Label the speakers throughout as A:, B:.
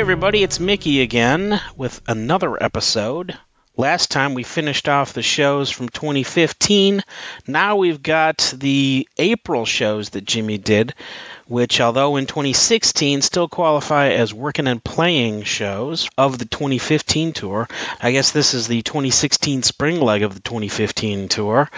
A: everybody, it's Mickey again with another episode. Last time we finished off the shows from 2015. Now we've got the April shows that Jimmy did, which, although in 2016 still qualify as working and playing shows of the 2015 tour, I guess this is the 2016 spring leg of the 2015 tour.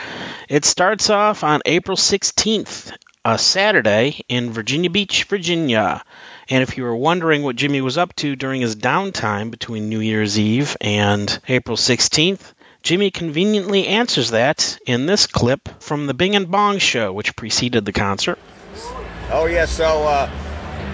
A: It starts off on April 16th, a Saturday, in Virginia Beach, Virginia. And if you were wondering what Jimmy was up to during his downtime between New Year's Eve and April 16th, Jimmy conveniently answers that in this clip from the Bing and Bong show, which preceded the concert.
B: Oh yeah, so uh,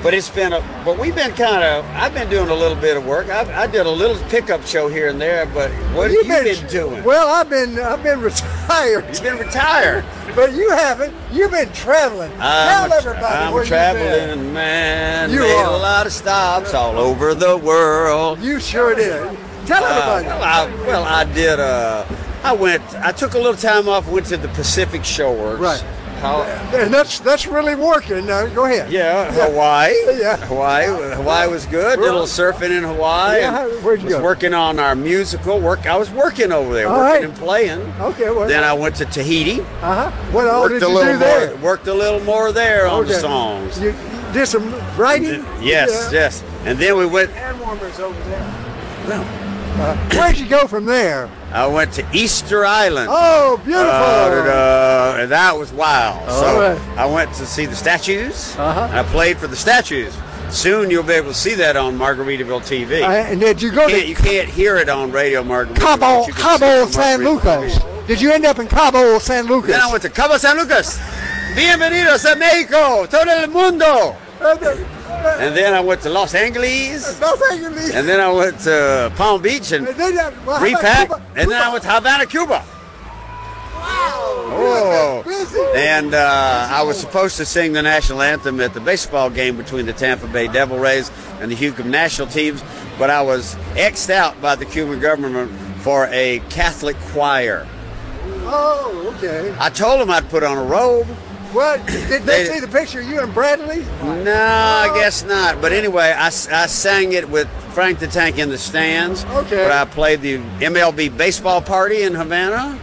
B: but it's been a but we've been kind of I've been doing a little bit of work. I, I did a little pickup show here and there, but what
C: You've
B: have you
C: been-
B: been, doing?
C: Well, I've been I've been retired,
B: You've been retired.
C: but you haven't. You've been traveling.
B: I'm
C: Tell
B: a,
C: everybody
B: I'm
C: where
B: a
C: you've been.
B: traveling man.
C: You
B: made
C: are.
B: a lot of stops all over the world.
C: You sure did. Tell
B: Uh,
C: everybody.
B: well, I, well, I did. Uh, I went. I took a little time off. Went to the Pacific Shores.
C: Right.
B: How,
C: and that's that's really working. Now go ahead.
B: yeah, Hawaii.
C: Yeah.
B: Hawaii. Hawaii was good. Did a little surfing in Hawaii.
C: Yeah, where'd you
B: was
C: go?
B: working on our musical work. I was working over there,
C: All
B: working
C: right.
B: and playing.
C: Okay. Well.
B: Then I went to Tahiti.
C: uh huh. What all
B: worked
C: did
B: a
C: you
B: little
C: do
B: more.
C: there?
B: Worked a little more there on the songs.
C: You, you did some writing.
B: Yes,
C: Yeah.
B: yes. And then we went.
C: Hand warmers over there. Uh, where'd you go from there?
B: I went to Easter Island.
C: Oh, beautiful.
B: Uh, and that was wild.
C: All
B: so
C: right.
B: I went to see the statues.
C: Uh-huh.
B: And I played for the statues. Soon you'll be able to see that on Margaritaville TV.
C: Uh, and did you go
B: you, can't,
C: to
B: you can't hear it on Radio Margaritaville.
C: Cabo,
B: but you can see it
C: Cabo San Lucas? Did you end up in Cabo San Lucas?
B: Then I went to Cabo San Lucas. Bienvenidos a Mexico, todo el mundo. And then I went to Los Angeles.
C: You, Lee.
B: And then I went to Palm Beach and
C: And then, uh, well,
B: repack.
C: Cuba?
B: And then I went to Havana, Cuba. Oh.
C: Busy.
B: And uh, I was supposed to sing the national anthem at the baseball game between the Tampa Bay Devil Rays and the Houston national teams, but I was X'd out by the Cuban government for a Catholic choir.
C: Oh, okay.
B: I told them I'd put on a robe.
C: Well, did they
B: They-
C: see the picture of you and Bradley?
B: No, I guess not. But anyway, I, I sang it with Frank the Tank in the stands.
C: Okay.
B: But I played the MLB baseball party in Havana.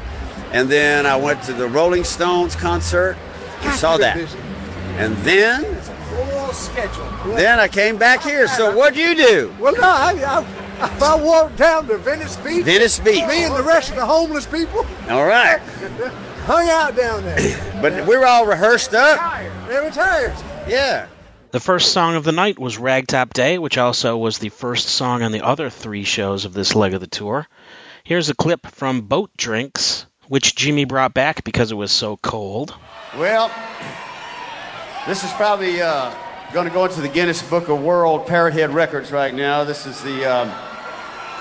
B: And then I went to the Rolling Stones concert. We saw that. And then,
C: Full schedule.
B: then I came back here. So what'd you do?
C: Well, no, I, I, if I walked down to Venice Beach,
B: Venice Beach.
C: me and the rest of the homeless people
B: All right.
C: hung out down there.
B: But we were all rehearsed up.
C: They were tired.
B: Yeah.
A: The first song of the night was Ragtop Day, which also was the first song on the other three shows of this leg of the tour. Here's a clip from Boat Drinks, which Jimmy brought back because it was so cold.
B: Well, this is probably uh, going to go into the Guinness Book of World Parrothead Records right now. This is the um,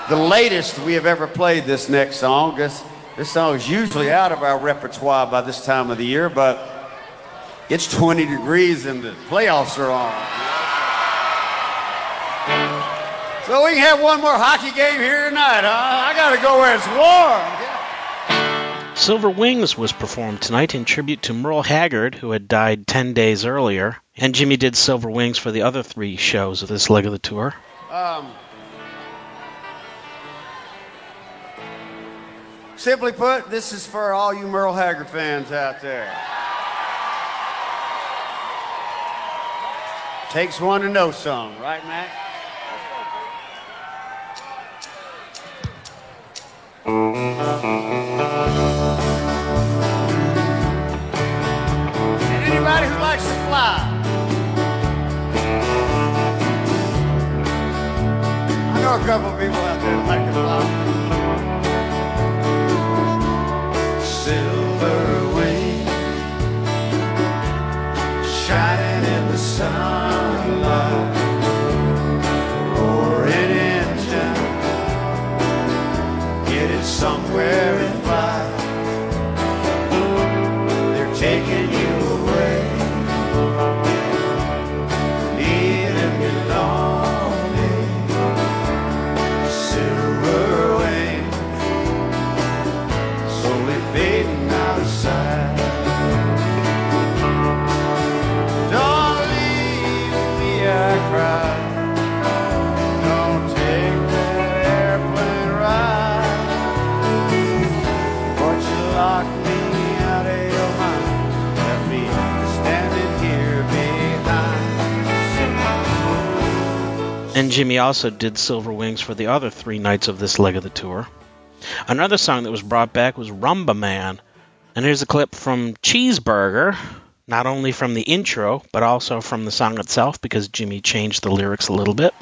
B: the latest we have ever played. This next song. This this song is usually out of our repertoire by this time of the year, but it's 20 degrees and the playoffs are on. So we can have one more hockey game here tonight, huh? I got to go where it's warm.
A: Silver Wings was performed tonight in tribute to Merle Haggard, who had died 10 days earlier, and Jimmy did Silver Wings for the other three shows of this leg of the tour.
B: Um, simply put, this is for all you Merle Haggard fans out there. Takes one to know some, right, Mac? And anybody who likes to fly. I know a couple of people out there that like to fly. Sunlight,
A: Jimmy also did Silver Wings for the other three nights of this leg of the tour. Another song that was brought back was Rumba Man. And here's a clip from Cheeseburger, not only from the intro, but also from the song itself, because Jimmy changed the lyrics a little bit.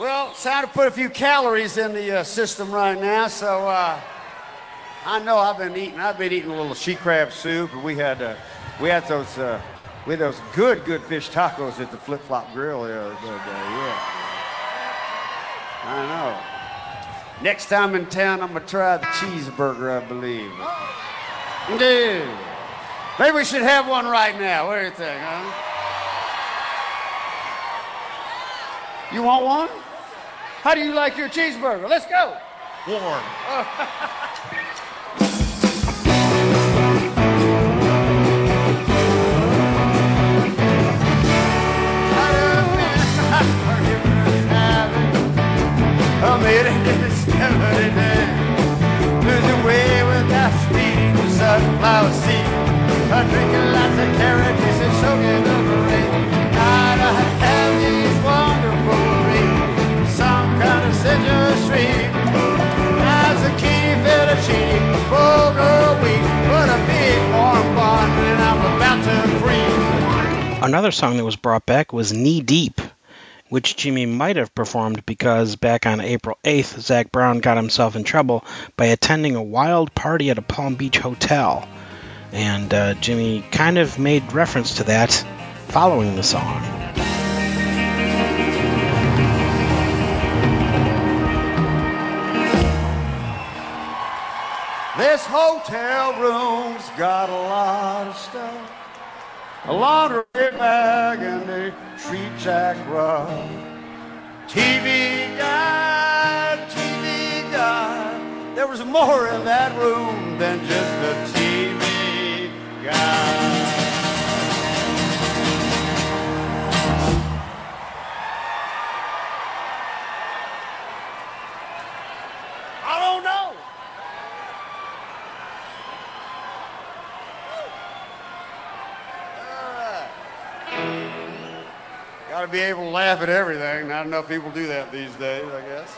B: Well, it's time to put a few calories in the uh, system right now, so uh, I know I've been eating. I've been eating a little she crab soup, and we had uh, we had those uh, we had those good good fish tacos at the Flip Flop Grill the other day. Yeah, I know. Next time in town, I'm gonna try the cheeseburger, I believe. Dude, maybe we should have one right now. What do you think, huh? You want one? How do you like your cheeseburger? Let's go.
D: Warm.
B: in the 79. Lose away without speeding to sunflower seed. I'm drinking lots of carrot juice and soaking up the rain. God, I have these wonderful dreams. Some kind of citrus stream. As a key fettuccine, bulgur wheat, put a big warm bun and I'm about to freeze.
A: Another song that was brought back was Knee Deep, which Jimmy might have performed because back on April 8th, Zac Brown got himself in trouble by attending a wild party at a Palm Beach hotel. And uh, Jimmy kind of made reference to that following the song.
B: This hotel room's got a lot of stuff. A laundry bag and a tree jack rug. TV guide, TV guide. There was more in that room than just a TV guide. Got to be able to laugh at everything. Not enough people do that these days, I guess.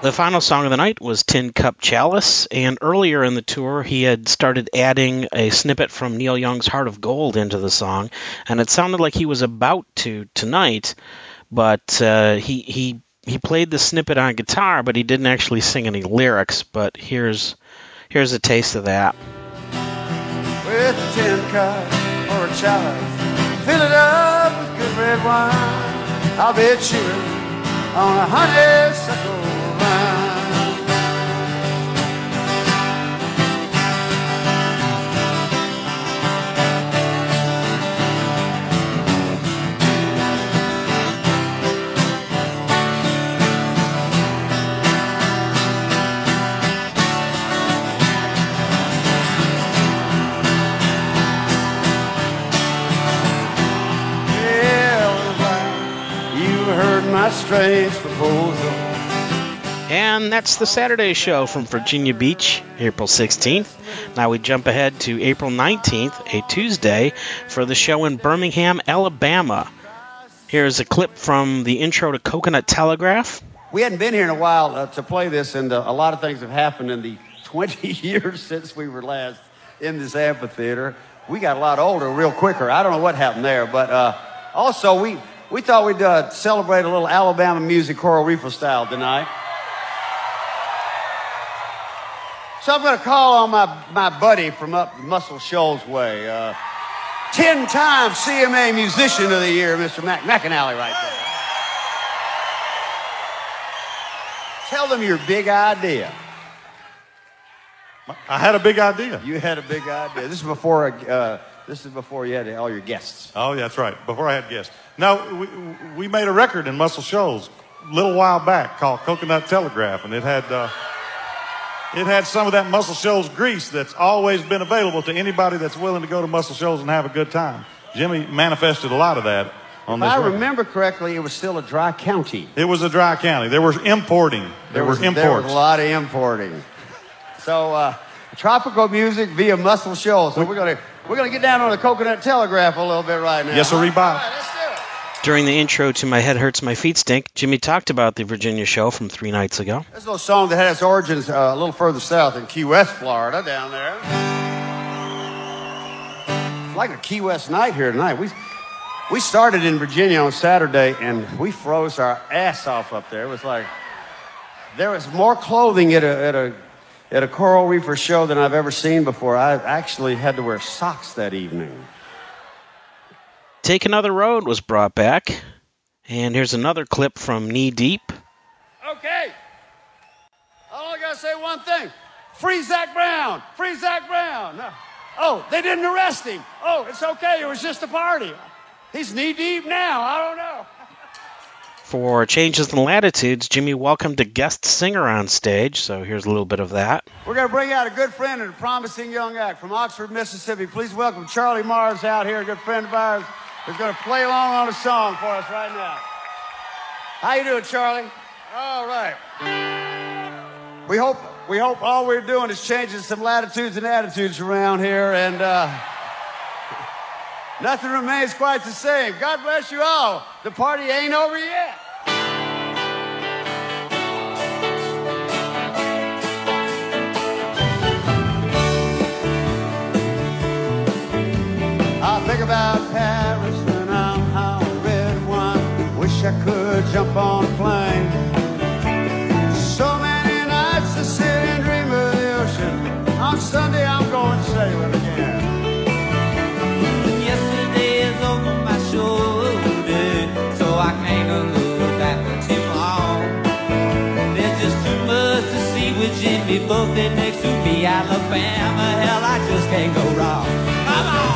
A: The final song of the night was Tin Cup Chalice, and earlier in the tour, he had started adding a snippet from Neil Young's Heart of Gold into the song, and it sounded like he was about to tonight, but uh, he he he played the snippet on guitar, but he didn't actually sing any lyrics. But here's here's a taste of that.
B: With a tin cup or a chalice, fill it up good red wine. I'll be chewing on a honeysuckle my strange proposal.
A: And that's the Saturday show from Virginia Beach, April 16th. Now we jump ahead to April 19th, a Tuesday, for the show in Birmingham, Alabama. Here's a clip from the intro to Coconut Telegraph.
B: We hadn't been here in a while uh, to play this, and uh, a lot of things have happened in the 20 years since we were last in this amphitheater. We got a lot older real quicker. I don't know what happened there, but uh, also we, we thought we'd uh, celebrate a little Alabama music Coral Reefer style tonight. So I'm going to call on my, my buddy from up Muscle Shoals way, uh, 10 time CMA Musician of the Year, Mr. Mac- McAnally, right there. Tell them your big idea.
D: I had a big idea.
B: You had a big idea. This is before uh, this is before you had all your guests.
D: Oh, yeah, that's right. Before I had guests. Now, we, we made a record in Muscle Shoals a little while back called Coconut Telegraph, and it had uh, it had some of that Muscle Shoals grease that's always been available to anybody that's willing to go to Muscle Shoals and have a good time. Jimmy manifested a lot of that on
B: If
D: this
B: I
D: record.
B: remember correctly, it was still a dry county.
D: It was a dry county. There was importing. There,
B: was,
D: were imports.
B: There was a lot of importing. So uh, tropical music via Muscle Shoals. So we're gonna we're gonna get down on the Coconut Telegraph a little bit right now.
D: Yes, sir,
B: All
D: Reebok.
B: right, let's do it.
A: During the intro to My Head Hurts, My Feet Stink, Jimmy talked about the Virginia show from three nights ago.
B: There's a little song that had its origins uh, a little further south in Key West, Florida, down there. It's like a Key West night here tonight. We, we started in Virginia on Saturday and we froze our ass off up there. It was like, there was more clothing at a, at a, at a Coral Reefer show than I've ever seen before. I actually had to wear socks that evening.
A: Take Another Road was brought back. And here's another clip from Knee Deep.
B: Okay. All I got to say one thing. Free Zac Brown. Free Zac Brown. Uh, oh, they didn't arrest him. Oh, it's okay. It was just a party. He's knee deep now. I don't know.
A: For Changes in Latitudes, Jimmy welcomed a guest singer on stage, so here's a little bit of that.
B: We're going to bring out a good friend and a promising young act from Oxford, Mississippi. Please welcome Charlie Mars out here, a good friend of ours who's going to play along on a song for us right now. How you doing, Charlie? All right. We hope we hope all we're doing is changing some latitudes and attitudes around here, and uh, nothing remains quite the same. God bless you all. The party ain't over yet. I think about Paris when I'm out red wine. Wish I could jump on a plane.
E: With Jimmy Buffett next to me. Alabama, hell, I just can't go wrong. Come on!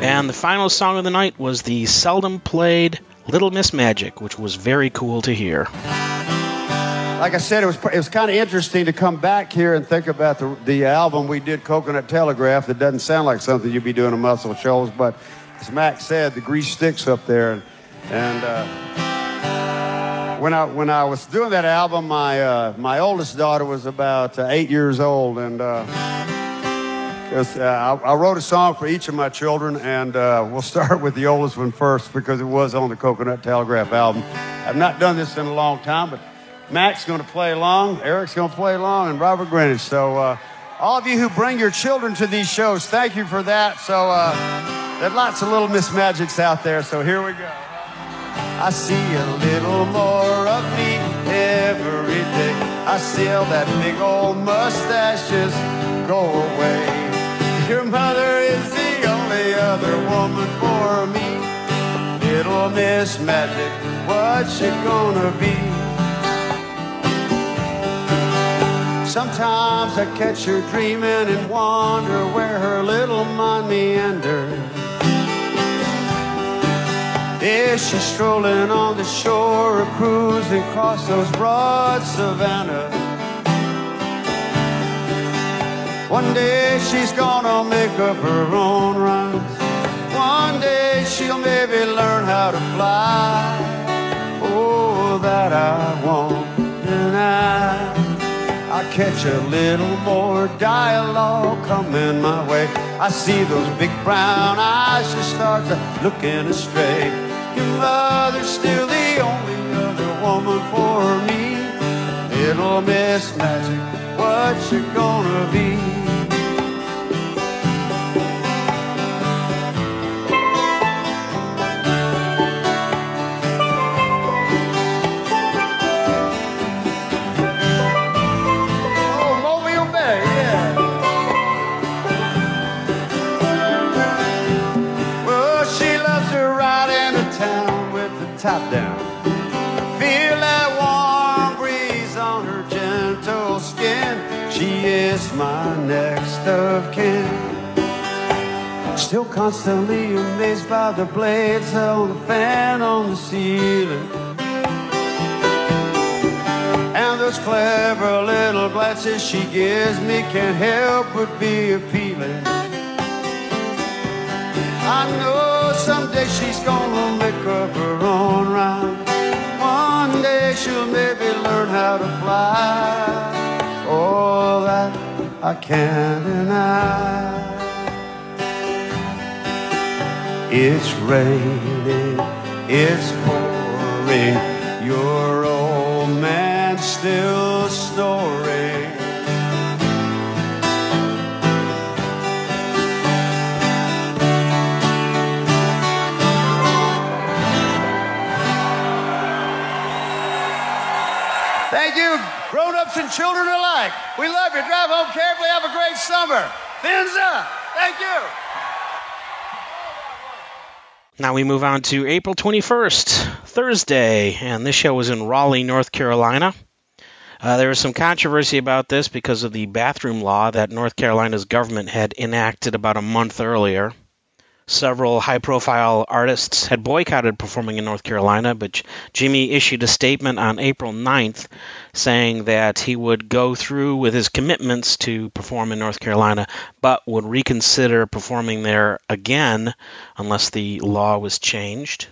A: And the final song of the night was the seldom played Little Miss Magic, which was very cool to hear.
B: Like I said, it was it was kind of interesting to come back here and think about the the album we did, Coconut Telegraph. That doesn't sound like something you'd be doing in Muscle Shoals, but as Mac said, the grease sticks up there. And, and uh, when I when I was doing that album, my uh, my oldest daughter was about uh, eight years old, and. Uh, uh, I, I wrote a song for each of my children, and uh, we'll start with the oldest one first because it was on the Coconut Telegraph album. I've not done this in a long time, but Mac's going to play along, Eric's going to play along, and Robert Greenidge. So, uh, all of you who bring your children to these shows, thank you for that. So, there's lots of little Miss Magics out there, so here we go. I see a little more of me every day. I see all that big old mustache just go away. Your mother is the only other woman for me. Little Miss Magic, what's it gonna be? Sometimes I catch her dreaming and wonder where her little mind meanders. Is she strolling on the shore or cruising across those broad savannas? One day she's gonna make up her own runs. One day she'll maybe learn how to fly. Oh, that I want. And I, catch a little more dialogue coming my way. I see those big brown eyes just start to looking astray. Mother's still the only other woman for me. Little Miss Magic, what you gonna be? Still constantly amazed by the blades on the fan on the ceiling. And those clever little glances she gives me can't help but be appealing. I know someday she's gonna make up her own rhyme. One day she'll maybe learn how to fly. Oh, that I can't deny. It's raining, it's pouring. Your old man still snoring. Thank you, grown-ups and children alike. We love you. Drive home carefully. Have a great summer. Fins up. Thank you.
A: Now we move on to April 21st, Thursday, and this show was in Raleigh, North Carolina. Uh, there was some controversy about this because of the bathroom law that North Carolina's government had enacted about a month earlier. Several high profile artists had boycotted performing in North Carolina, but Jimmy issued a statement on April 9th saying that he would go through with his commitments to perform in North Carolina, but would reconsider performing there again unless the law was changed,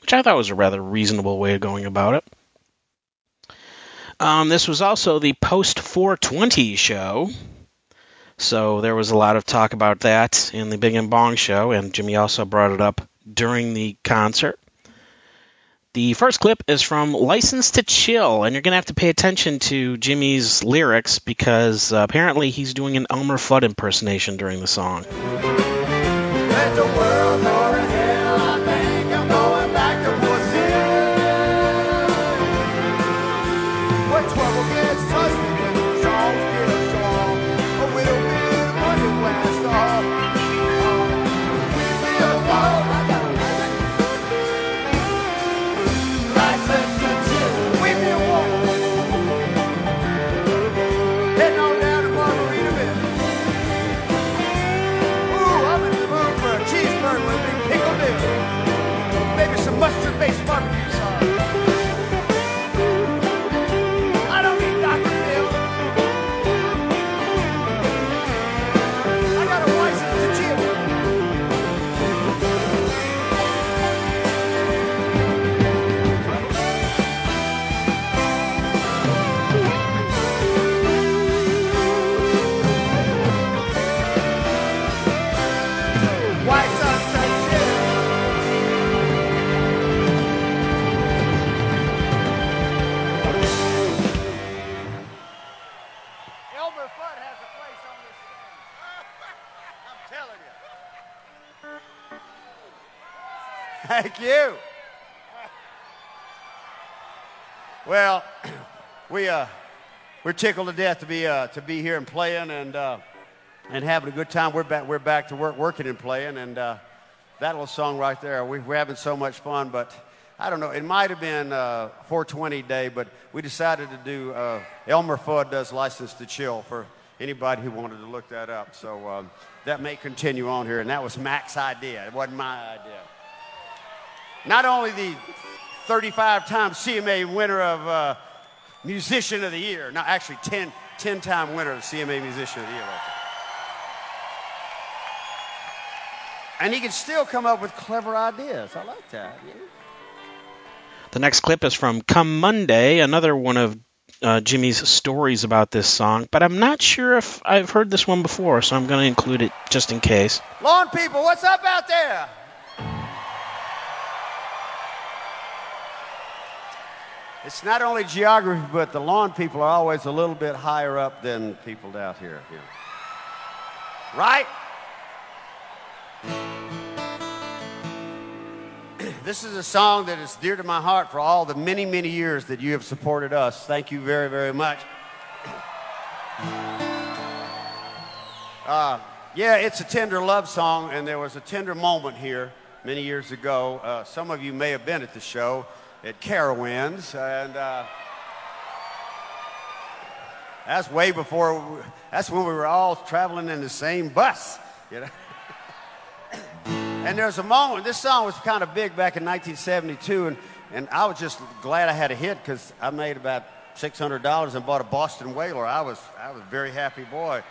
A: which I thought was a rather reasonable way of going about it. Um, this was also the post 420 show. So there was a lot of talk about that in the Big and Bong show, and Jimmy also brought it up during the concert. The first clip is from License to Chill, and you're going to have to pay attention to Jimmy's lyrics because uh, apparently he's doing an Elmer Fudd impersonation during the song.
B: We uh, we're tickled to death to be uh, to be here and playing and uh, and having a good time. We're back we're back to work working and playing and uh, that little song right there. We, we're having so much fun, but. I don't know. It might have been uh, 420 day, but we decided to do uh, Elmer Fudd does License to Chill for anybody who wanted to look that up. So um, that may continue on here, and that was Mac's idea. It wasn't my idea. Not only the 35 time CMA winner of uh, Musician of the Year, no, actually 10, 10 time winner of CMA Musician of the Year. Right. And he can still come up with clever ideas. I like that. Yeah.
A: The next clip is from Come Monday, another one of uh, Jimmy's stories about this song, but I'm not sure if I've heard this one before, so I'm going to include it just in case.
B: Lawn people, what's up out there? It's not only geography, but the lawn people are always a little bit higher up than people here. here. Right? This is a song that is dear to my heart for all the many, many years that you have supported us. Thank you very, very much. Uh, yeah, it's a tender love song, and there was a tender moment here many years ago. Uh, some of you may have been at the show at Carowinds, and uh, that's way before. That's when we were all traveling in the same bus, you know. and there's a moment. This song was kind of big back in 1972, and and I was just glad I had a hit because I made about six hundred dollars and bought a Boston Whaler. I was I was a very happy boy.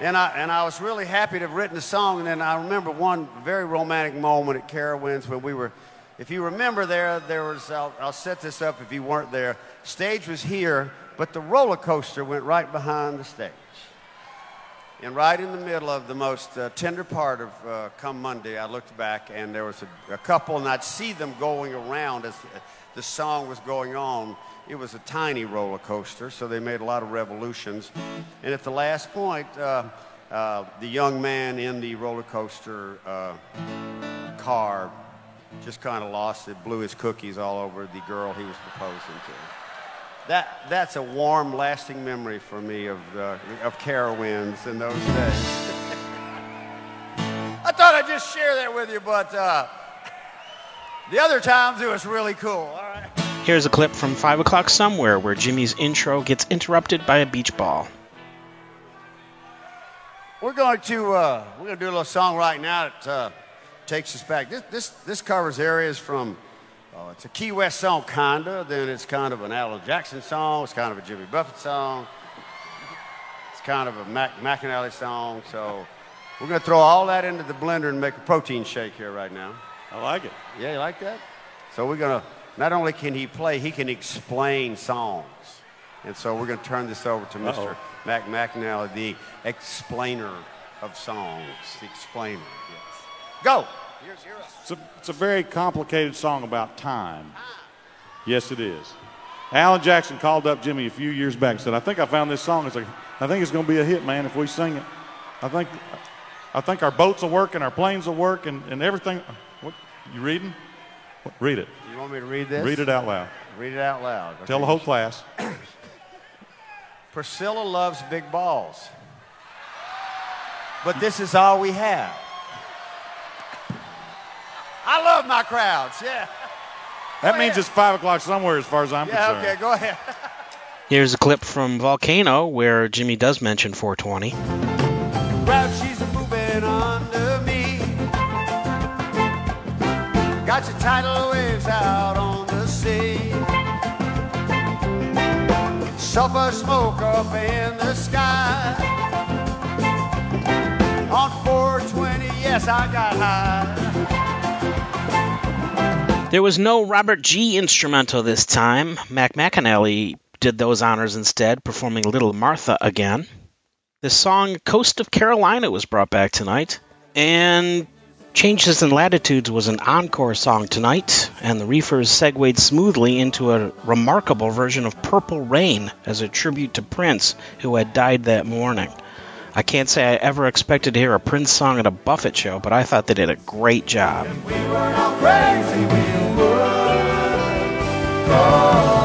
B: And I, and I was really happy to have written the song. And then I remember one very romantic moment at Carowinds when we were, if you remember there, there was, I'll, I'll set this up if you weren't there. Stage was here, but the roller coaster went right behind the stage. And right in the middle of the most uh, tender part of uh, Come Monday, I looked back and there was a, a couple, and I'd see them going around as the song was going on. It was a tiny roller coaster, so they made a lot of revolutions. And at the last point, uh, uh, the young man in the roller coaster uh, car just kind of lost it, blew his cookies all over the girl he was proposing to. That, that's a warm, lasting memory for me of, uh, of Carowinds in those days. I thought I'd just share that with you, but uh, the other times it was really cool. All right.
A: Here's a clip from 5 o'clock somewhere where Jimmy's intro gets interrupted by a beach ball.
B: We're going to uh, we're going to do a little song right now that uh, takes us back. This this this covers areas from uh, it's a Key West song, kinda. Then it's kind of an Alan Jackson song. It's kind of a Jimmy Buffett song. It's kind of a Mac McAnally song. So we're going to throw all that into the blender and make a protein shake here right now.
D: I like it.
B: Yeah, you like that? So we're going to not only can he play, he can explain songs. And so we're going to turn this over to. Mr. Mac McAnally, the explainer of songs. The explainer. Go! Here's, here's
D: It's a, it's a very complicated song about time. Yes, it is. Alan Jackson called up Jimmy a few years back and said, I think I found this song. It's like, I think it's going to be a hit, man, if we sing it. I think, I think our boats will work and our planes will work and, and everything. What, you reading? What, read it.
B: You want me to read this?
D: Read it out loud.
B: Read it out loud.
D: Tell the whole class.
B: Priscilla loves big balls. But this is all we have. I love my crowds, yeah.
D: That
B: Go
D: means
B: ahead.
D: it's 5 o'clock somewhere as far as I'm
B: Yeah,
D: concerned.
B: okay, go ahead.
A: Here's a clip from Volcano where Jimmy does mention 420.
B: Crowd, she's moving under me. Got your tidal waves out on the sea. Sulfur smoke up in the sky. On 420, yes, I got high.
A: There was no Robert G. instrumental this time. Mac McAnally did those honors instead, performing Little Martha again. The song Coast of Carolina was brought back tonight. And Changes in Latitudes was an encore song tonight, and the Reefers segued smoothly into a remarkable version of Purple Rain as a tribute to Prince, who had died that morning. I can't say I ever expected to hear a Prince song at a Buffett show, but I thought they did a great job.
B: Rain,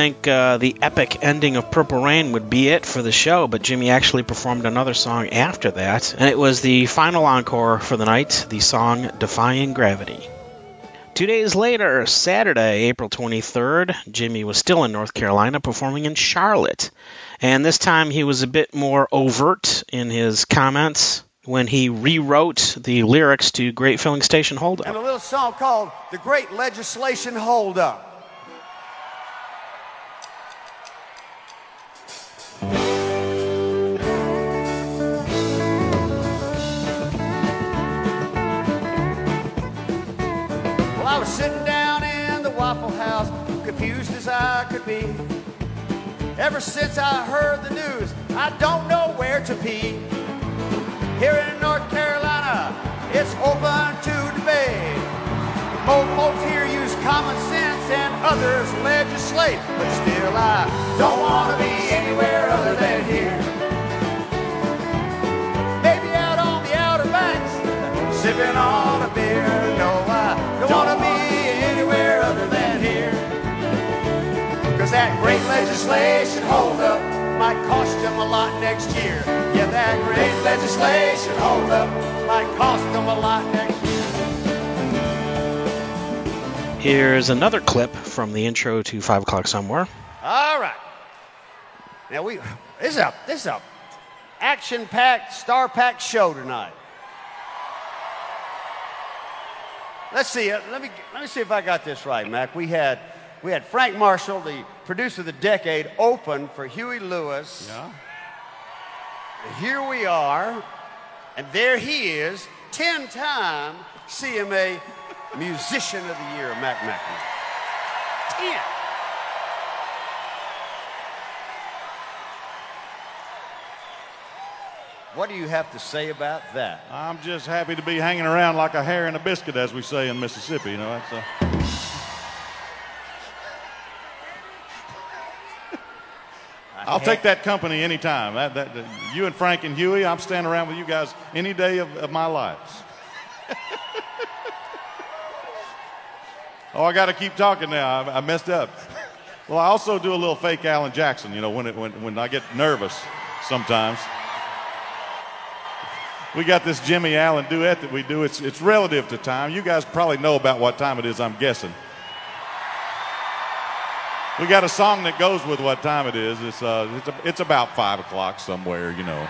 A: think uh, the epic ending of Purple Rain would be it for the show, but Jimmy actually performed another song after that, and it was the final encore for the night, the song Defying Gravity. Two days later, Saturday, April 23rd, Jimmy was still in North Carolina performing in Charlotte. And this time he was a bit more overt in his comments when he rewrote the lyrics to Great Filling Station Hold
B: And a little song called The Great Legislation Hold be. Ever since I heard the news, I don't know where to pee. Here in North Carolina, it's open to debate. Most folks here use common sense and others legislate. But still, I don't want to be anywhere other than here. Maybe out on the Outer Banks, sipping on Cause that great legislation hold up might cost them a lot next year. Yeah, that great legislation hold up might cost them a lot next year.
A: Here's another clip from the intro to 5 O'Clock Somewhere.
B: All right. Now we this is a this is a action-packed, star-packed show tonight. Let's see. uh, Let me let me see if I got this right, Mac. We had we had Frank Marshall, the producer of the decade, open for Huey Lewis.
D: Yeah.
B: Here we are, and there he is, ten-time CMA Musician of the Year, Mac McAnally. Ten. What do you have to say about that?
D: I'm just happy to be hanging around like a hair in a biscuit, as we say in Mississippi. You know, that's uh... I'll take that company anytime. That, that, that- you and Frank and Huey, I'm standing around with you guys any day of, of my life. oh, I got to keep talking now. I, I messed up. Well, I also do a little fake Alan Jackson. You know, when it, when when I get nervous, sometimes. We got this Jimmy Allen duet that we do. It's, it's relative to time. You guys probably know about what time it is, I'm guessing. We got a song that goes with what time it is. It's, uh, it's, a, it's about 5 o'clock somewhere, you know.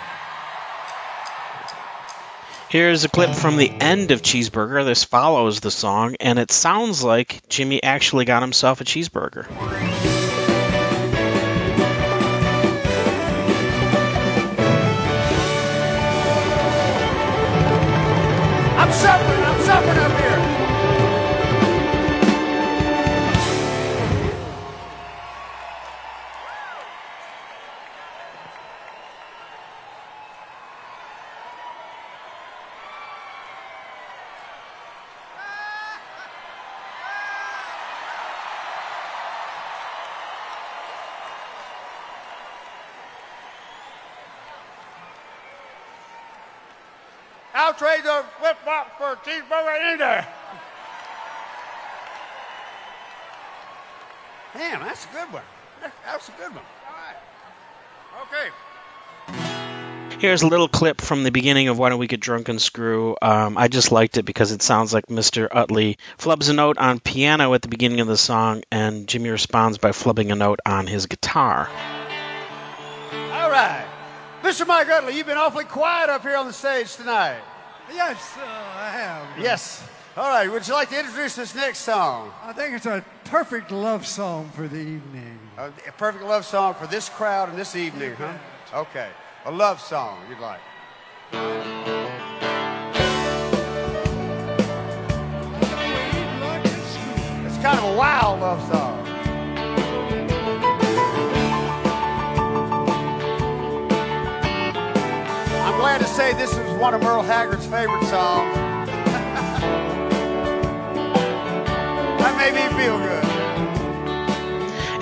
A: Here's a clip from the end of Cheeseburger. This follows the song, and it sounds like Jimmy actually got himself a cheeseburger.
B: That's a good one. That- That's a good one. All right. Okay.
A: Here's a little clip from the beginning of Why Don't We Get Drunk and Screw. Um, I just liked it because it sounds like Mr. Utley flubs a note on piano at the beginning of the song, and Jimmy responds by flubbing a note on his guitar.
B: All right. Mr. Mike Utley, you've been awfully quiet up here on the stage tonight.
C: Yes, uh, I have.
B: Yes. All right. Would you like to introduce this next song?
C: I think it's a perfect love song for the evening.
B: A, a perfect love song for this crowd and this evening, huh? Okay. A love song you'd like. It's kind of a wild love song. I'm glad to say this is one of Merle Haggard's favorite songs. that made me feel good.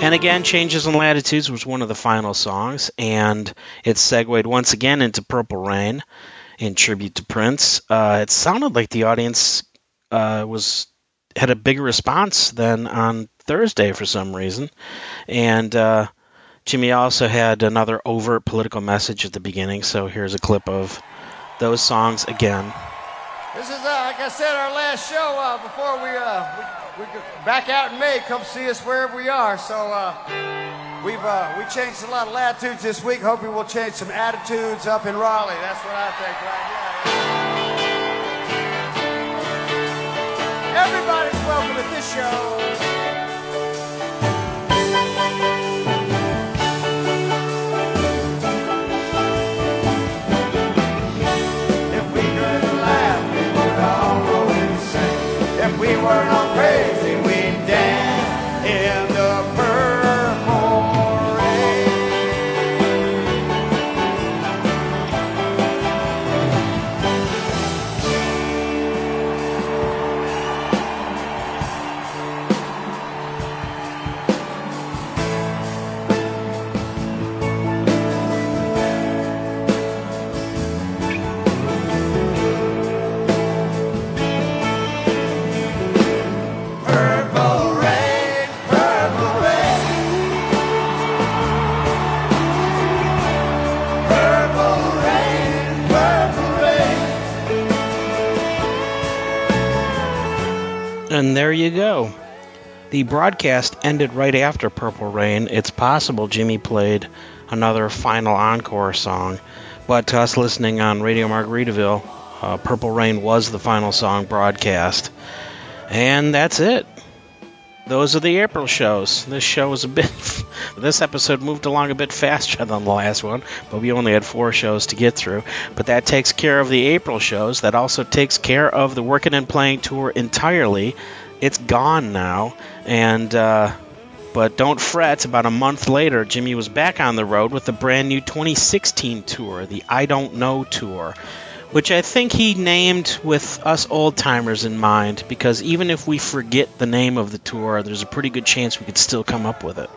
A: And again, Changes in Latitudes was one of the final songs, and it segued once again into Purple Rain in tribute to Prince. Uh, it sounded like the audience uh, was had a bigger response than on Thursday for some reason, and uh, Jimmy also had another overt political message at the beginning. So here's a clip of those songs again.
B: This is, uh, like I said, our last show uh, before we, uh, we we back out in May. Come see us wherever we are. So uh, we've uh, we changed a lot of latitudes this week. Hoping we'll change some attitudes up in Raleigh. That's what I think. Right? Yeah. Everybody's welcome at this show. If we could dance
A: you go. The broadcast ended right after Purple Rain. It's possible Jimmy played another final encore song, but to us listening on Radio Margaritaville, uh, Purple Rain was the final song broadcast. And that's it. Those are the April shows. This show was a bit. this episode moved along a bit faster than the last one, but we only had four shows to get through. But that takes care of the April shows. That also takes care of the Working and Playing tour entirely. It's gone now, and uh, but don't fret. About a month later, Jimmy was back on the road with the brand new 2016 tour, the I Don't Know tour which I think he named with us old timers in mind, because even if we forget the name of the tour, there's a pretty good chance we could still come up with it.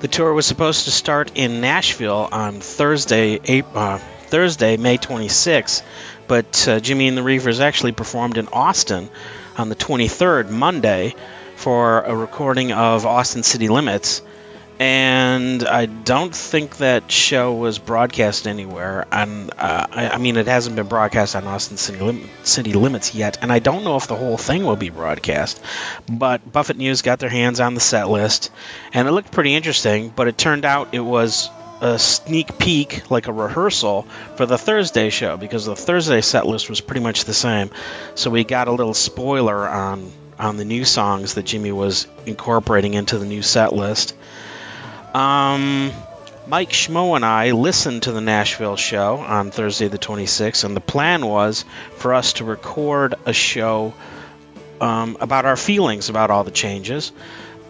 A: The tour was supposed to start in Nashville on Thursday, April, uh, Thursday, May 26, but uh, Jimmy and the Reefers actually performed in Austin on the 23rd, Monday, for a recording of Austin City Limits and I don't think that show was broadcast anywhere. And uh, I, I mean, it hasn't been broadcast on Austin City, Lim- City Limits yet, and I don't know if the whole thing will be broadcast. But Buffett News got their hands on the set list, and it looked pretty interesting. But it turned out it was a sneak peek, like a rehearsal for the Thursday show, because the Thursday set list was pretty much the same. So we got a little spoiler on on the new songs that Jimmy was incorporating into the new set list. Um, Mike Schmo and I listened to the Nashville show on Thursday the 26th, and the plan was for us to record a show um, about our feelings about all the changes.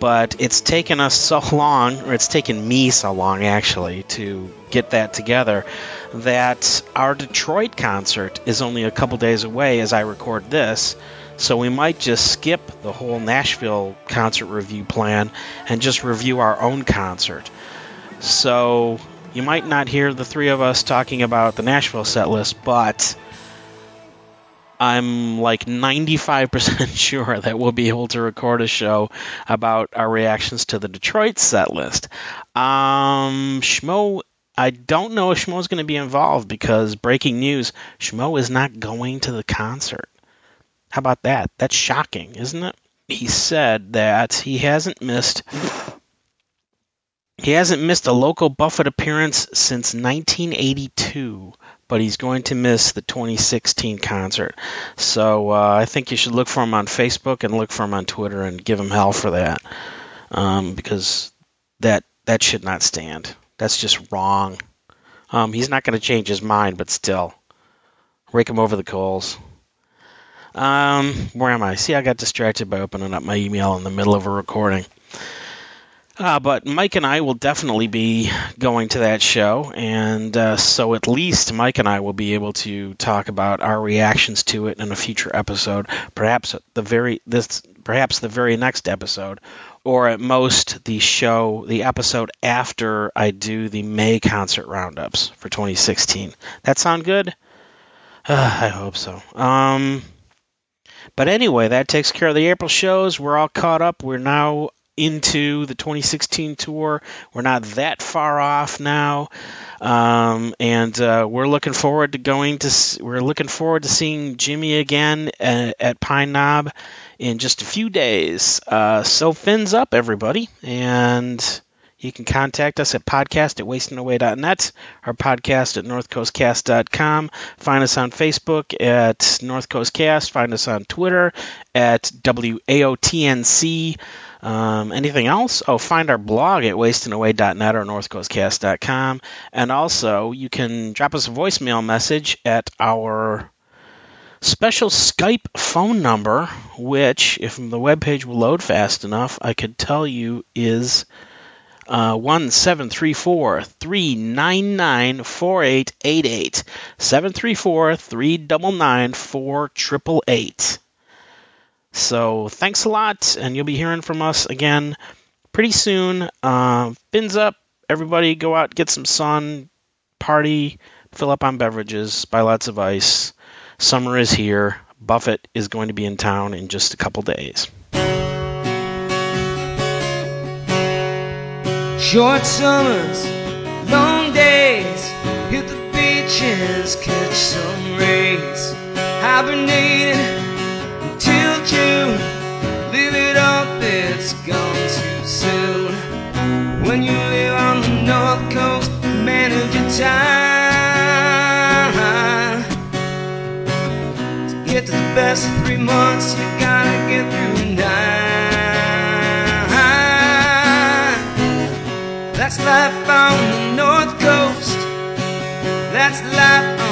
A: But it's taken us so long, or it's taken me so long actually, to get that together that our Detroit concert is only a couple days away as I record this. So we might just skip the whole Nashville concert review plan and just review our own concert. So you might not hear the three of us talking about the Nashville set list, but I'm like 95% sure that we'll be able to record a show about our reactions to the Detroit set list. Um, Schmo, I don't know if Schmo's going to be involved because breaking news, Schmo is not going to the concert. How about that? That's shocking, isn't it? He said that he hasn't missed he hasn't missed a local Buffett appearance since 1982, but he's going to miss the 2016 concert. So uh, I think you should look for him on Facebook and look for him on Twitter and give him hell for that, um, because that that should not stand. That's just wrong. Um, he's not going to change his mind, but still, rake him over the coals. Um, where am I? See, I got distracted by opening up my email in the middle of a recording. Uh, but Mike and I will definitely be going to that show, and uh, so at least Mike and I will be able to talk about our reactions to it in a future episode, perhaps the very this perhaps the very next episode, or at most the show the episode after I do the May concert roundups for 2016. That sound good? Uh, I hope so. Um, but anyway, that takes care of the April shows. We're all caught up. We're now into the 2016 tour. We're not that far off now, um, and uh, we're looking forward to going to. We're looking forward to seeing Jimmy again at, at Pine Knob in just a few days. Uh, so fins up, everybody, and you can contact us at podcast at wastingaway.net or podcast at northcoastcast.com. Find us on Facebook at North Coast Cast. Find us on Twitter at WAOTNC. Um, anything else? Oh, find our blog at wastingaway.net or northcoastcast.com. And also, you can drop us a voicemail message at our special Skype phone number, which, if the webpage will load fast enough, I could tell you is one seven three four three nine nine four eight eight eight seven three four three double nine four triple eight. So thanks a lot, and you'll be hearing from us again pretty soon. Uh, fins up, everybody. Go out, get some sun, party, fill up on beverages, buy lots of ice. Summer is here. Buffett is going to be in town in just a couple days.
E: Short summers, long days, hit the beaches, catch some rays. Hibernating until June, live it up, it's gone too soon. When you live on the North Coast, manage your time. To get to the best three months, you gotta get through That's life on the North Coast. That's life